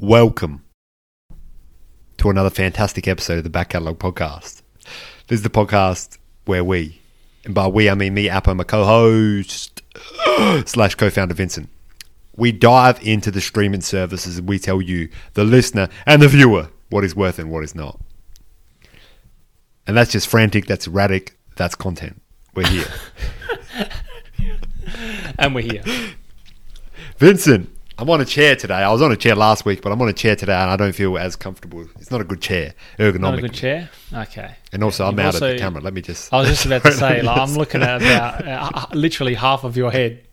Welcome to another fantastic episode of the Back Catalogue Podcast. This is the podcast where we, and by we I mean me, Apple, my co-host slash co-founder Vincent, we dive into the streaming services and we tell you, the listener and the viewer, what is worth and what is not. And that's just frantic, that's erratic, that's content. We're here. and we're here. Vincent, I'm on a chair today. I was on a chair last week, but I'm on a chair today and I don't feel as comfortable. It's not a good chair, ergonomic. Not a good chair. Okay. And also, I'm You've out of the camera. Let me just. I was just about to say, like, I'm looking at about uh, literally half of your head.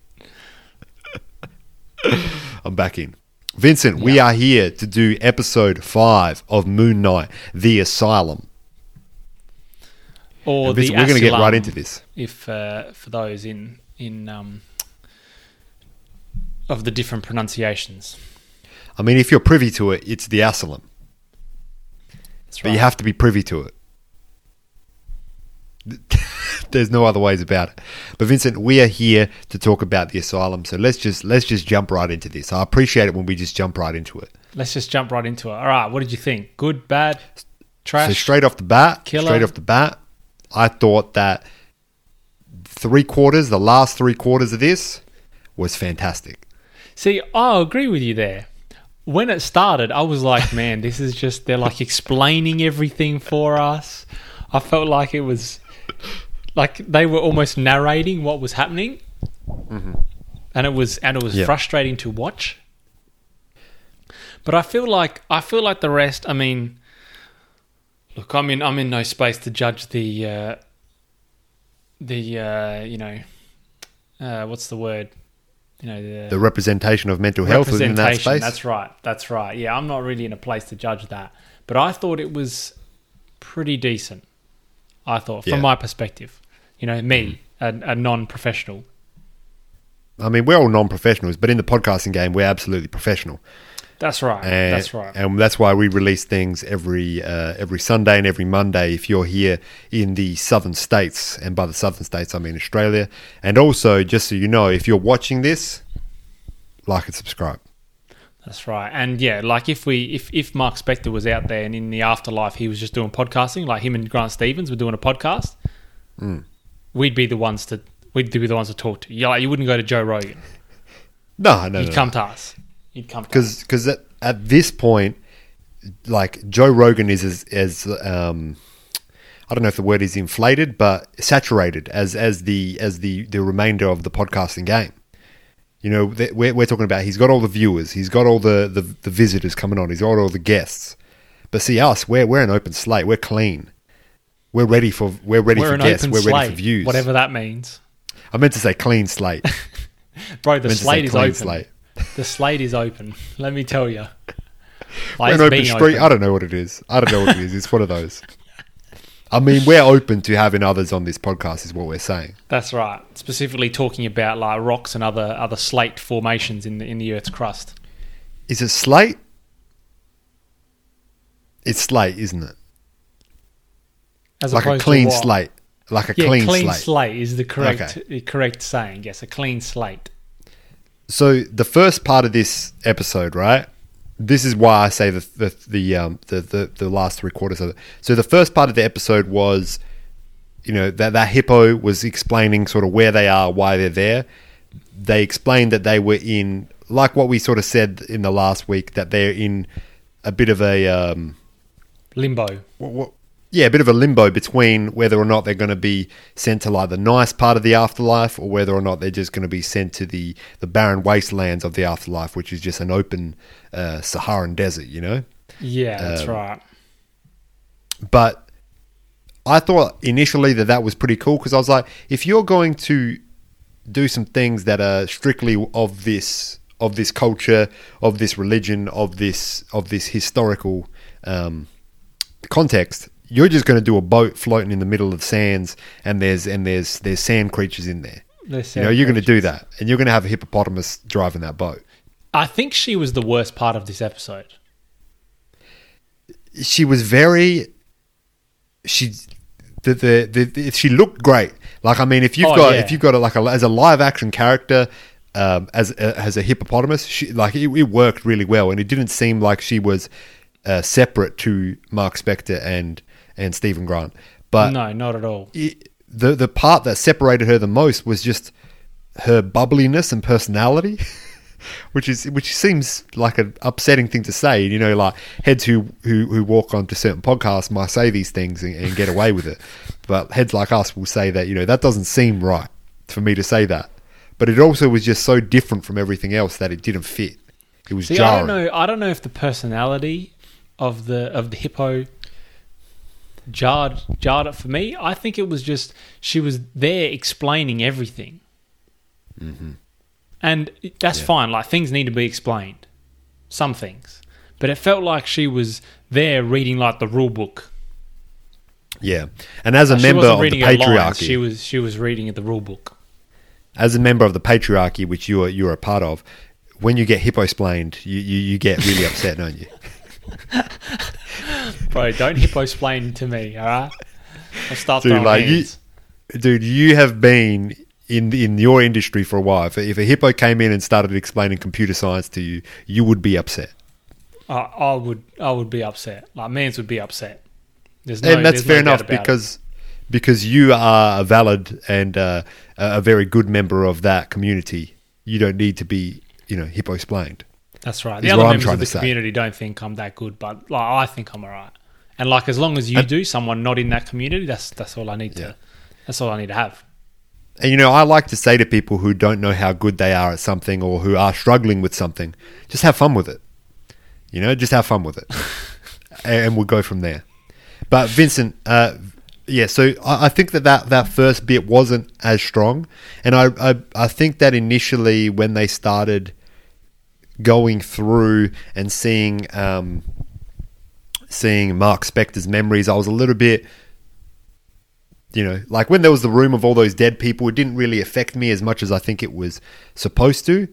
I'm back in. Vincent, we are here to do episode five of Moon Knight, The Asylum. Or And the we're going to get right into this. If uh, for those in in um, of the different pronunciations. I mean, if you're privy to it, it's The Asylum. That's But you have to be privy to it. There's no other ways about it. But Vincent, we are here to talk about the asylum. So let's just let's just jump right into this. I appreciate it when we just jump right into it. Let's just jump right into it. All right. What did you think? Good, bad, trash? So straight off the bat, Killer. straight off the bat, I thought that three quarters, the last three quarters of this, was fantastic. See, I agree with you there. When it started, I was like, man, this is just, they're like explaining everything for us. I felt like it was like they were almost narrating what was happening. And it was, and it was Yeah. frustrating to watch. But I feel like, I feel like the rest, I mean, look, I'm in, I'm in no space to judge the, uh, the, uh, you know, uh, what's the word? You know, the, The representation of mental health within that space. That's right. That's right. Yeah, I'm not really in a place to judge that, but I thought it was pretty decent. I thought, from Yeah. my perspective, you know, me, mm. a, a non-professional. I mean, we're all non-professionals, but in the podcasting game, we're absolutely professional. That's right. And, That's right. And that's why we release things every uh, every Sunday and every Monday. If you're here in the southern states, and by the southern states, I mean Australia. And also, just so you know, if you're watching this, like and subscribe. That's right. And yeah, like if we, if if Marc Spector was out there and in the afterlife he was just doing podcasting, like him and Grant Stevens were doing a podcast, Mm. we'd be the ones to, we'd be the ones to talk to. Yeah, like, you wouldn't go to Joe Rogan. No, no, You'd no. come to us. You'd come because because at, at this point, like Joe Rogan is as, as um, I don't know if the word is inflated, but saturated as as the as the the remainder of the podcasting game. You know, we're we're talking about he's got all the viewers, he's got all the the, the visitors coming on, he's got all the guests. But see us, we're we're an open slate, we're clean. We're ready for we're ready We're for guests, we're slate, ready for views. whatever that means. I meant to say clean slate. Bro, the meant to say slate is open. slate. The slate is open. Let me tell you. We're an open street. I don't know what it is. I don't know what it is. It's one of those. I mean, we're open to having others on this podcast, is what we're saying. That's right. Specifically talking about like rocks and other other slate formations in the in the Earth's crust. Is it slate? It's slate, isn't it? As like a clean slate. Like a Yeah, clean, clean, slate. slate. is the correct Okay. the correct saying. Yes, a clean slate. So the first part of this episode, right? This is why I say the the the um the, the, the last three quarters of it. So the first part of the episode was, you know, that that hippo was explaining sort of where they are, why they're there. They explained that they were in, like what we sort of said in the last week, that they're in a bit of a um, Limbo. what, what, yeah, a bit of a limbo between whether or not they're going to be sent to like the nice part of the afterlife, or whether or not they're just going to be sent to the the barren wastelands of the afterlife, which is just an open uh, Saharan desert, you know. Yeah, that's Um, right. But I thought initially that that was pretty cool because I was like, if you're going to do some things that are strictly of this of this culture, of this religion, of this of this historical um, context, you're just going to do a boat floating in the middle of sands, and there's and there's there's sand creatures in there. There's you know, you're going to do that, and you're going to have a hippopotamus driving that boat. I think she was the worst part of this episode. she was very she the, the, the, the she looked great like i mean if you've Oh, got yeah. if you've got a, like a as a live action character um, as a, as a hippopotamus. She, like it, it worked really well, and it didn't seem like she was uh, separate to Marc Spector and and Steven Grant. But no, not at all. it, the the part that separated her the most was just her bubbliness and personality, which is which seems like an upsetting thing to say. You know, like heads who who, who walk onto certain podcasts might say these things and, and get away with it, but heads like us will say that you know that doesn't seem right for me to say that. But it also was just so different from everything else that it didn't fit. It was See, I don't know. I don't know if the personality of the of the hippo jarred jarred it for me. I think it was just she was there explaining everything, mm-hmm. and that's Yeah. fine. Like things need to be explained, some things, but it felt like she was there reading like the rule book. Yeah, and as a Like, member of the lines, patriarchy, she was she was reading the rule book. as a member of the patriarchy, which you are you're a part of, when you get hippo explained, you, you, you get really upset, don't you? Bro, don't hippo explain to me, all right? I'll start Dude, like, you- Dude, you have been in in your industry for a while. If, if a hippo came in and started explaining computer science to you, you would be upset. I, I would I would be upset. Like mans would be upset. There's no, and that's fair no enough about it. because because you are a valid and uh, a a very good member of that community. You don't need to be, you know, hippo explained. That's right. The other members trying of the to say. community don't think I'm that good, but like I think I'm alright. And like as long as you And- do, someone not in that community, that's that's all I need Yeah. to. That's all I need to have. And you know, I like to say to people who don't know how good they are at something or who are struggling with something, just have fun with it. You know, just have fun with it, and we'll go from there. But Vincent, uh, yeah, so I, I think that, that that first bit wasn't as strong, and I, I I think that initially when they started going through and seeing um, seeing Marc Spector's memories, I was a little bit you know, like when there was the room of all those dead people, it didn't really affect me as much as I think it was supposed to.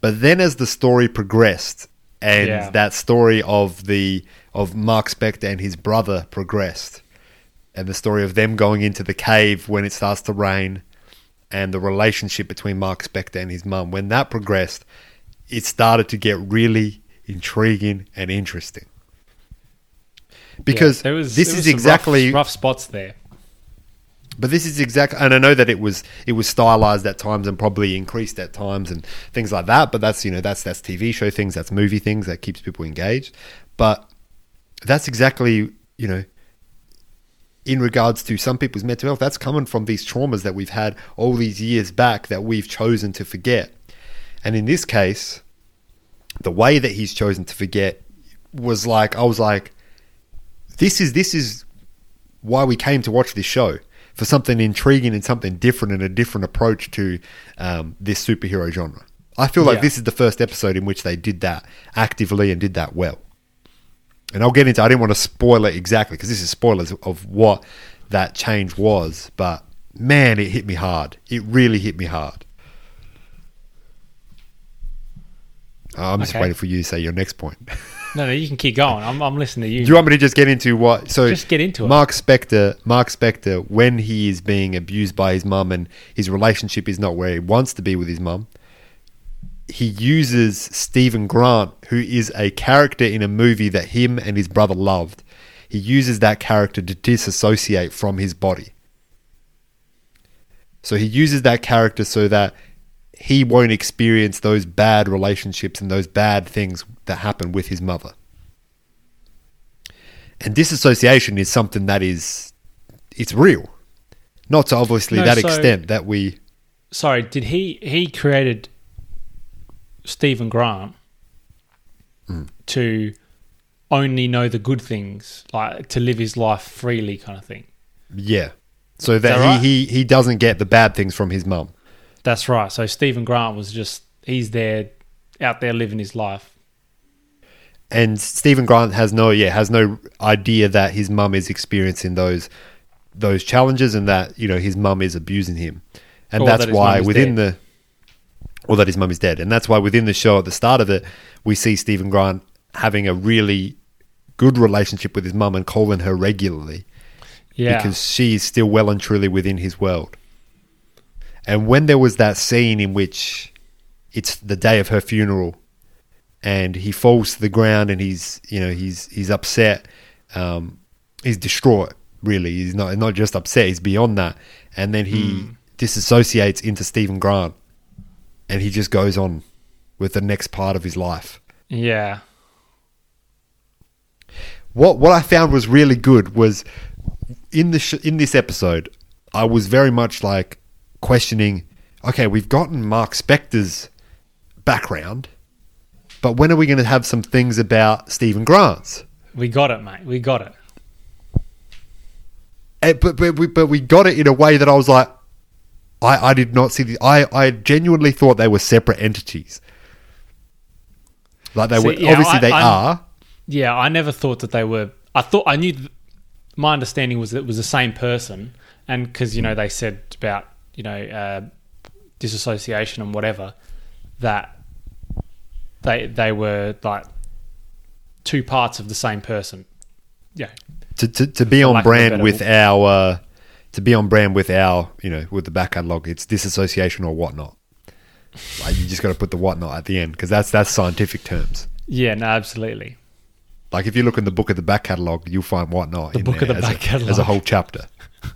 But then as the story progressed and Yeah. that story of the of Marc Spector and his brother progressed and the story of them going into the cave when it starts to rain and the relationship between Marc Spector and his mum, when that progressed, it started to get really intriguing and interesting. Because Yeah, was, this there is exactly rough, rough spots there. but this is exactly, and I know that it was it was stylized at times and probably increased at times and things like that. But that's you know that's that's TV show things, that's movie things that keeps people engaged. But that's exactly you know in regards to some people's mental health, that's coming from these traumas that we've had all these years back that we've chosen to forget. And in this case, the way that he's chosen to forget was like I was like, this is this is why we came to watch this show for something intriguing and something different and a different approach to um, this superhero genre. I feel like Yeah. this is the first episode in which they did that actively and did that well. And I'll get into. I didn't want to spoil it exactly because this is spoilers of what that change was. But man, it hit me hard. It really hit me hard. Oh, I'm just Okay. waiting for you to say your next point. No, no, you can keep going. I'm, I'm listening to you. Do you want me to just get into what? So Just get into it. Marc Spector, Marc Spector, when he is being abused by his mum and his relationship is not where he wants to be with his mum, he uses Steven Grant, who is a character in a movie that him and his brother loved. He uses that character to disassociate from his body. So he uses that character so that he won't experience those bad relationships and those bad things that happen with his mother. And disassociation is something that is it's real. Not to obviously No, that so- extent that we Sorry, did he he created Steven Grant Mm. to only know the good things, like to live his life freely, kind of thing? yeah. So that, that right? he, he he doesn't get the bad things from his mum. That's right. So Steven Grant was just he's there, out there living his life. And Steven Grant has no yeah, has no idea that his mum is experiencing those those challenges and that, you know, his mum is abusing him. And Or that's that why within dead. the or that his mum is dead. And that's why within the show at the start of it, we see Steven Grant having a really good relationship with his mum and calling her regularly. Yeah, because she is still well and truly within his world. And when there was that scene in which it's the day of her funeral, and he falls to the ground and he's you know he's he's upset, um, he's distraught. Really, he's not not just upset; he's beyond that. And then he disassociates into Steven Grant, and he just goes on with the next part of his life. Yeah. What what I found was really good was in the sh- in this episode, I was very much like questioning. Okay, we've gotten Marc Spector's background, but when are we going to have some things about Steven Grant's? We got it, mate. We got it. Eh, but but we, but we got it in a way that I was like, I, I did not see the. I, I genuinely thought they were separate entities. Like they See, were yeah, obviously I- they I'm- are. Yeah, I never thought that they were. I thought I knew. My understanding was that it was the same person, and because you know they said about you know uh, disassociation and whatever that they they were like two parts of the same person. Yeah, to, to, to be on lack of a brand with our uh, to be on brand with our you know with the back catalogue it's disassociation or whatnot like you just got to put the whatnot at the end because that's that's scientific terms yeah, no, absolutely. like if you look in the book of the back catalogue you'll find whatnot The in book there of the back a, catalogue. as a whole chapter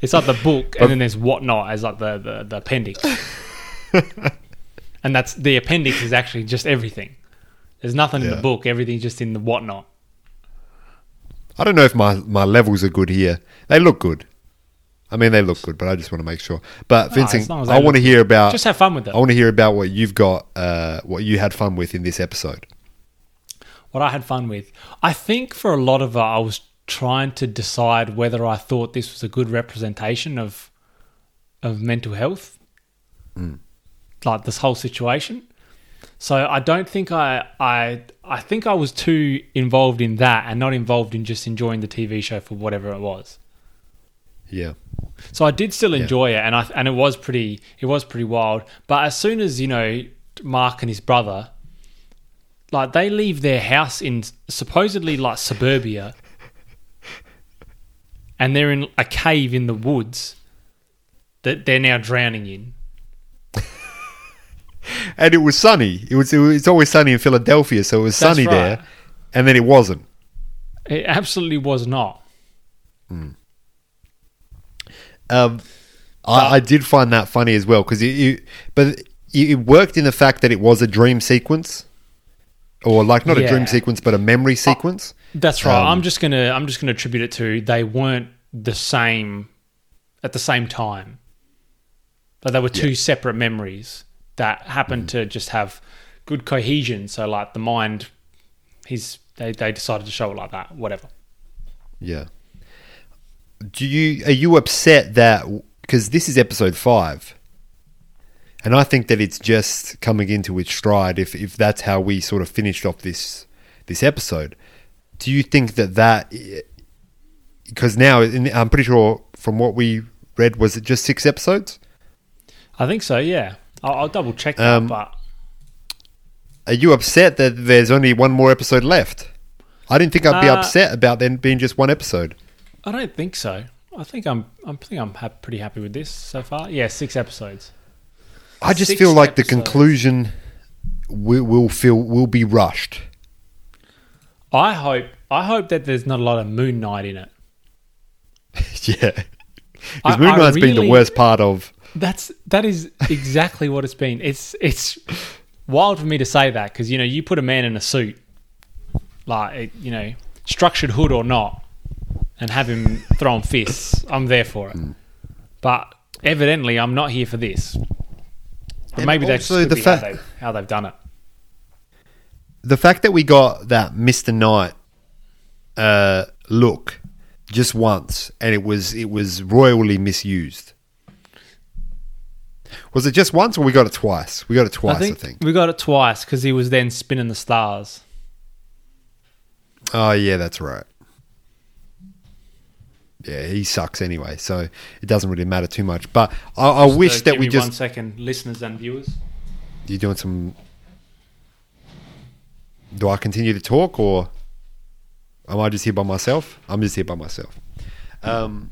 It's like the book, and then there's whatnot as like the the, the appendix, and that's the appendix is actually just everything. There's nothing in Yeah. the book; everything's just in the whatnot. i don't know if my my levels are good here they look good i mean they look good but i just want to make sure but vincent as long as i want to look hear about Just have fun with it. i want to hear about what you've got uh what you had fun with in this episode what I had fun with. I think for a lot of it, I was trying to decide whether I thought this was a good representation of of mental health, hmm. like this whole situation. So I don't think I I I think I was too involved in that and not involved in just enjoying the TV show for whatever it was. yeah So I did still Yeah. enjoy it, and I and it was pretty it was pretty wild. But as soon as you know Marc and his brother, like they leave their house in supposedly like suburbia, and they're in a cave in the woods that they're now drowning in. and it was sunny. It was. It was it's always sunny in Philadelphia, so it was That's sunny right. there, and then it wasn't. It absolutely was not. Um, I, I did find that funny as well because it, but it, it worked in the fact that it was a dream sequence, or like not a dream sequence, but a memory sequence. That's right. Um, I'm just gonna I'm just gonna attribute it to they weren't the same at the same time. But they were two separate memories that happened to just have good cohesion. So like the mind, he's they they decided to show it like that. Whatever. Yeah. Do you are you upset that because this is episode five, and I think that it's just coming into its stride. If if that's how we sort of finished off this this episode, do you think that that because now in- I'm pretty sure from what we read was it just six episodes? I think so. Yeah. I'll, I'll double check that. Um, but Are you upset that there's only one more episode left? I didn't think I'd be Uh, upset about there being just one episode. I don't think so. I think I'm I think I'm ha- pretty happy with this so far. Yeah, six episodes. I just Six feel like the conclusion will, will feel will be rushed. I hope I hope that there's not a lot of Moon Knight in it. yeah, because Moon Knight's been the worst part of. That's that is exactly what it's been. It's it's wild for me to say that because you know you put a man in a suit, like you know structured hood or not, and have him throwing fists. I'm there for it. But evidently, I'm not here for this. But And maybe that's the be how, fact- they, how they've done it. The fact that we got that Mister Knight uh, look just once, and it was it was royally misused. Was it just once, or we got it twice? We got it twice, I think. we got it twice because he was then spinning the stars. Oh yeah, that's right. Yeah, he sucks anyway, so it doesn't really matter too much. But I, I wish uh, that give we just one second, listeners and viewers. you're doing some. Do I continue to talk, or am I just here by myself? I'm just here by myself. Um,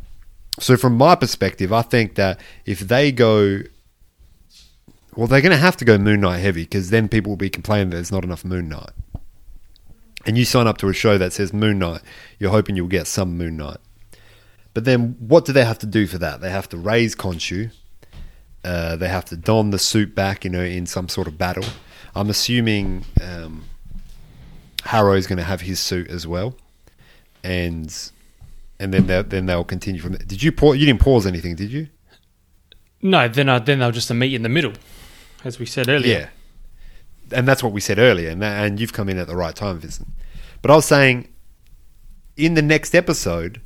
So from my perspective, I think that if they go, well, they're going to have to go Moon Knight heavy because then people will be complaining that there's not enough Moon Knight. And you sign up to a show that says Moon Knight, you're hoping you'll get some Moon Knight. But then, what do they have to do for that? They have to raise Khonshu. Uh, they have to don the suit back, you know, in some sort of battle. I'm assuming um, Harrow's going to have his suit as well, and and then they'll, then they'll continue from there. Did you pause? You didn't pause anything, did you? No, then uh, then they'll just meet in the middle, as we said earlier. Yeah, and that's what we said earlier, and that, and you've come in at the right time, Vincent. But I was saying, in the next episode,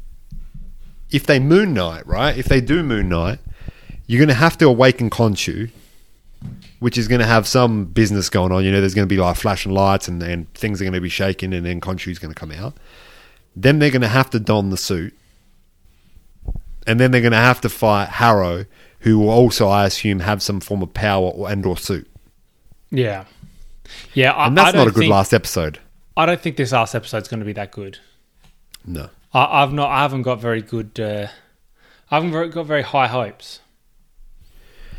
if they Moon Knight, right? If they do Moon Knight, you're going to have to awaken Khonshu, which is going to have some business going on. You know, there's going to be like flashing lights and, and things are going to be shaking, and then Khonshu's going to come out. Then they're going to have to don the suit, and then they're going to have to fight Harrow, who will also, I assume, have some form of power or and or suit. Yeah, yeah. I, And that's not a good think, last episode. I don't think this last episode's going to be that good. No. I, I've not. I haven't got very good. Uh, I haven't got very high hopes.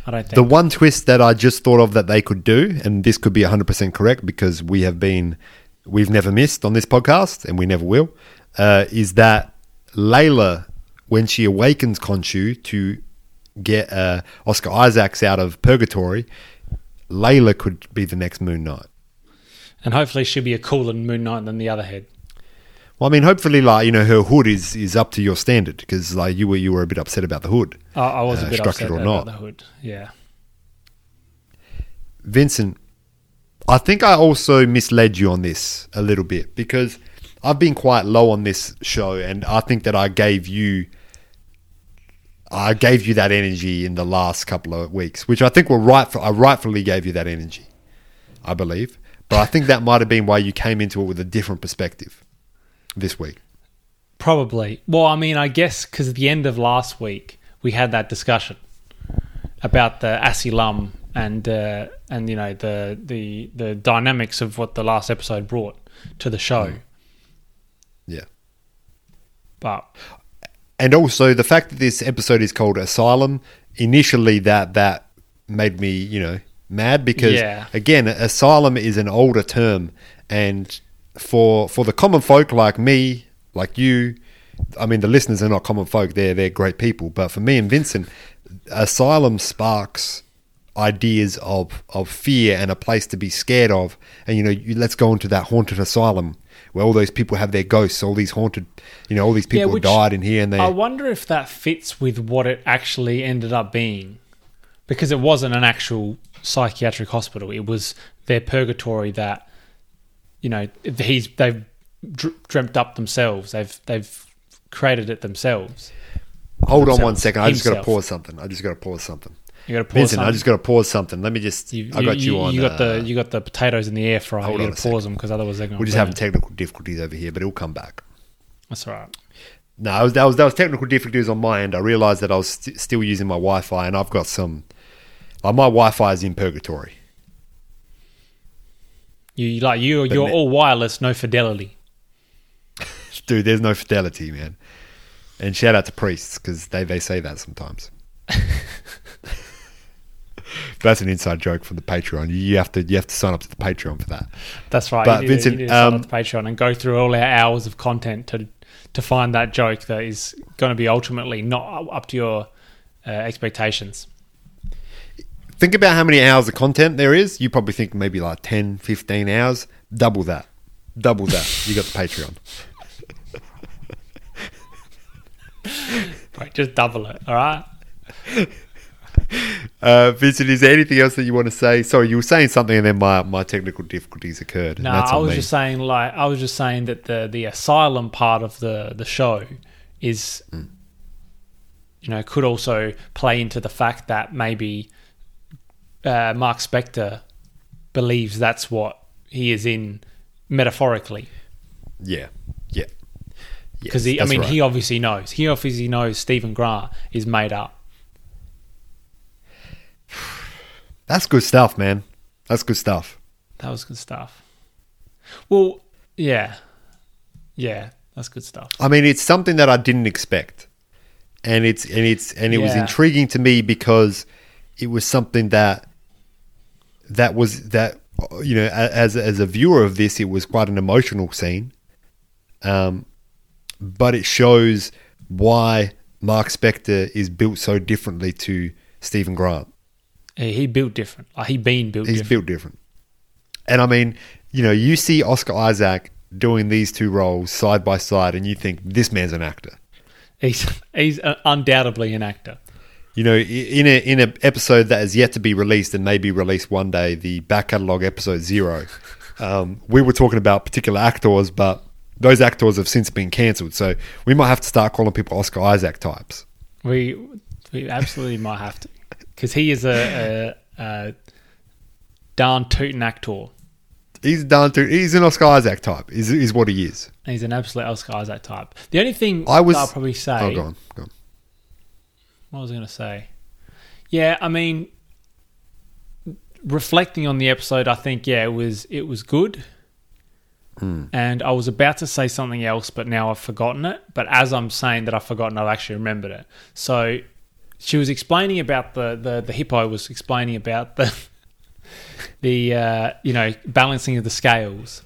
I don't think. The one twist that I just thought of that they could do, and this could be 100% correct because we have been, we've never missed on this podcast and we never will, uh, is that Layla, when she awakens Khonshu to get uh, Oscar Isaacs out of purgatory, Layla could be the next Moon Knight. and hopefully she'll be a cooler Moon Knight than the other head. Well, I mean, hopefully, like you know, her hood is is up to your standard because like you were you were a bit upset about the hood. I, I was Uh, a bit structured upset or about not. the hood. Yeah. Vincent, I think I also misled you on this a little bit because I've been quite low on this show, and I think that I gave you, I gave you that energy in the last couple of weeks, which I think were right. I rightfully gave you that energy, I believe, but I think that might have been why you came into it with a different perspective this week. Probably. Well, I mean, I guess because at the end of last week we had that discussion about the Asylum and uh, and you know the the the dynamics of what the last episode brought to the show. Yeah. But and also the fact that this episode is called Asylum. Initially, that that made me, you know, mad because Yeah. again, asylum is an older term, and for for the common folk like me, like you, I mean, the listeners are not common folk; they're they're great people. But for me and Vincent, asylum sparks ideas of of fear and a place to be scared of. And you know, you, let's go into that haunted asylum where all those people have their ghosts, all these haunted, you know, all these people which died in here, and they I wonder if that fits with what it actually ended up being, because it wasn't an actual psychiatric hospital. It was their purgatory that, you know, he's they've dreamt up themselves. They've they've created it themselves. Hold on one second. Themselves. second. I just got to pause something. I just got to pause something. You got to pause. Vincent, I just got to pause something. Let me just. You, I got you, on. You got uh, the you got the potatoes in the air fryer. hold You got to pause them because otherwise they're going. we're just having technical difficulties over here, but it'll come back. That's all right. No, that was, that was that was technical difficulties on my end. I realized that I was st- still using my Wi-Fi, and I've got some. Like my Wi-Fi is in purgatory. You like you But you're ne- all wireless, no fidelity. Dude, there's no fidelity, man. And shout out to priests because they, they say that sometimes. That's an inside joke from the Patreon. You- You have to you have to sign up to the Patreon for that. That's right. But you Vincent, you to sign um, up to Patreon and go through all our hours of content to to find that joke that is going to be ultimately not up to your uh, expectations. Think about how many hours of content there is. You probably think maybe like 10, 15 hours. Double that. Double that. you got the Patreon. Right, just double it. All right. Uh, Vincent, is there anything else that you want to say? Sorry, you were saying something and then my, my technical difficulties occurred. No, I was me. just saying like I was just saying that the the asylum part of the the show is Mm. you know could also play into the fact that maybe uh, Marc Spector believes that's what he is in metaphorically Yeah. Yeah. because Yes, he I mean right. he obviously knows he obviously knows Steven Grant is made up. That's good stuff, man. That's good stuff. That was good stuff. Well, yeah, yeah, that's good stuff. I mean, it's something that I didn't expect. and it's and it's and it was intriguing to me because it was something that that was that you know as as a viewer of this, it was quite an emotional scene. Um, but it shows why Marc Spector is built so differently to Steven Grant. He, he built different. Like he been built He's different. built different. And I mean, you know, you see Oscar Isaac doing these two roles side by side, and you think this man's an actor. He's he's uh, undoubtedly an actor. You know, in a in an episode that is yet to be released and may be released one day, the back catalogue episode zero, um, we were talking about particular actors, but those actors have since been cancelled. So we might have to start calling people Oscar Isaac types. We we absolutely might have to because he is a, a, a darn tootin' actor. He's done to. He's an Oscar Isaac type. Is is what he is. He's an absolute Oscar Isaac type. The only thing I was- I'll probably say. Oh, go on, go on. What was I going to say? Yeah, I mean, reflecting on the episode, I think yeah, it was it was good. And I was about to say something else, but now I've forgotten it. But as I'm saying that I've forgotten, I've actually remembered it. So she was explaining about the the, the hippo was explaining about the the uh, you know balancing of the scales.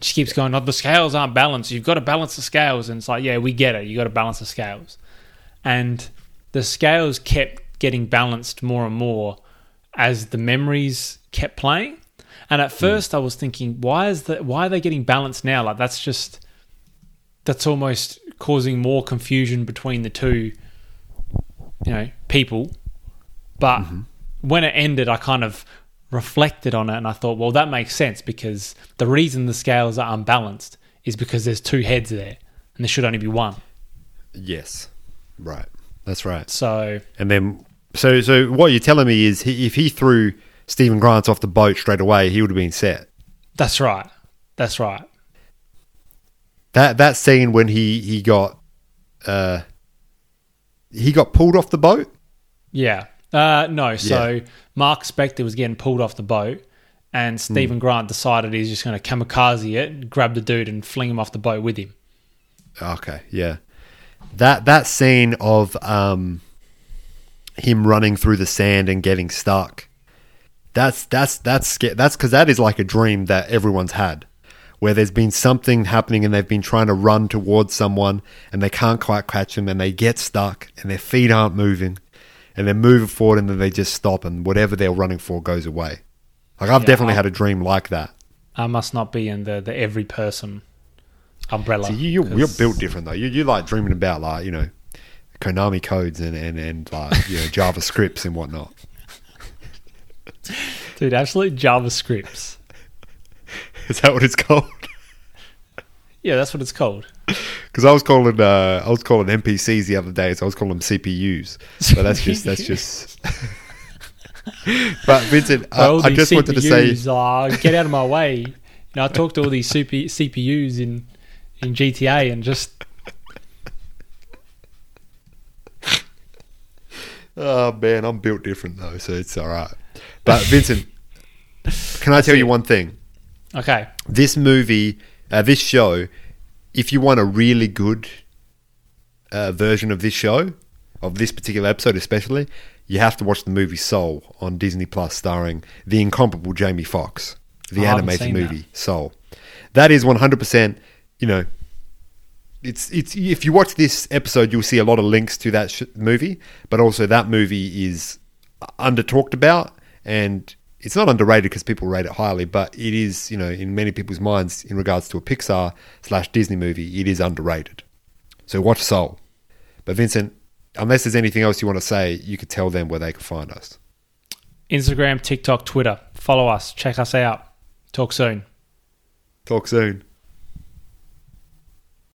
She keeps going, "Oh, the scales aren't balanced. You've got to balance the scales." And it's like, yeah, we get it. You got to balance the scales. And the scales kept getting balanced more and more as the memories kept playing. And at hmm. first, I was thinking, why is that? Why are they getting balanced now? Like that's just that's almost causing more confusion between the two, you know, people. But mm-hmm. when it ended, I kind of reflected on it and I thought, well, that makes sense because the reason the scales are unbalanced is because there's two heads there and there should only be one. Yes, right. That's right. So And then, so so what you're telling me is, he, if he threw Steven Grant off the boat straight away, he would have been set. that's right. That's right. That that scene when he he got uh he got pulled off the boat. Yeah. Uh, no, so Marc Spector was getting pulled off the boat, and Stephen Grant decided he's just going to kamikaze it, grab the dude, and fling him off the boat with him. Okay, yeah. That that scene of um him running through the sand and getting stuck. That's that's that's sca- that's because that is like a dream that everyone's had, where there's been something happening and they've been trying to run towards someone and they can't quite catch them and they get stuck and their feet aren't moving, and they're moving forward and then they just stop and whatever they're running for goes away. Like I've Yeah, definitely I- had a dream like that. I must not be in the, the every person umbrella. See, you, you're, you're built different though. You you like dreaming about like you know, Konami codes and and and like you know JavaScripts and whatnot. Dude, absolute JavaScripts. Is that what it's called? Yeah, that's what it's called. Because I was calling uh, I was calling NPCs the other day, so I was calling them CPUs. But that's just that's just. but Vincent, I, I these just wanted to say, CPUs, uh, get out of my way. You know, I talked to all these super, CPUs in in GTA and just oh man, I'm built different though, so it's all right. But Vincent, can I tell you one thing? okay. this movie, uh, this show, if you want a really good uh, version of this show, of this particular episode especially, you have to watch the movie Soul on Disney Plus, starring the incomparable Jamie Foxx, the animated movie Soul. That is one hundred percent. You know, it's it's if you watch this episode, you'll see a lot of links to that sh- movie, but also that movie is under talked about and it's not underrated because people rate it highly, but it is, you know, in many people's minds in regards to a Pixar slash Disney movie, it is underrated. So watch Soul. But Vincent, unless there's anything else you want to say, you could tell them where they can find us. Instagram, TikTok, Twitter. Follow us. Check us out. Talk soon. Talk soon.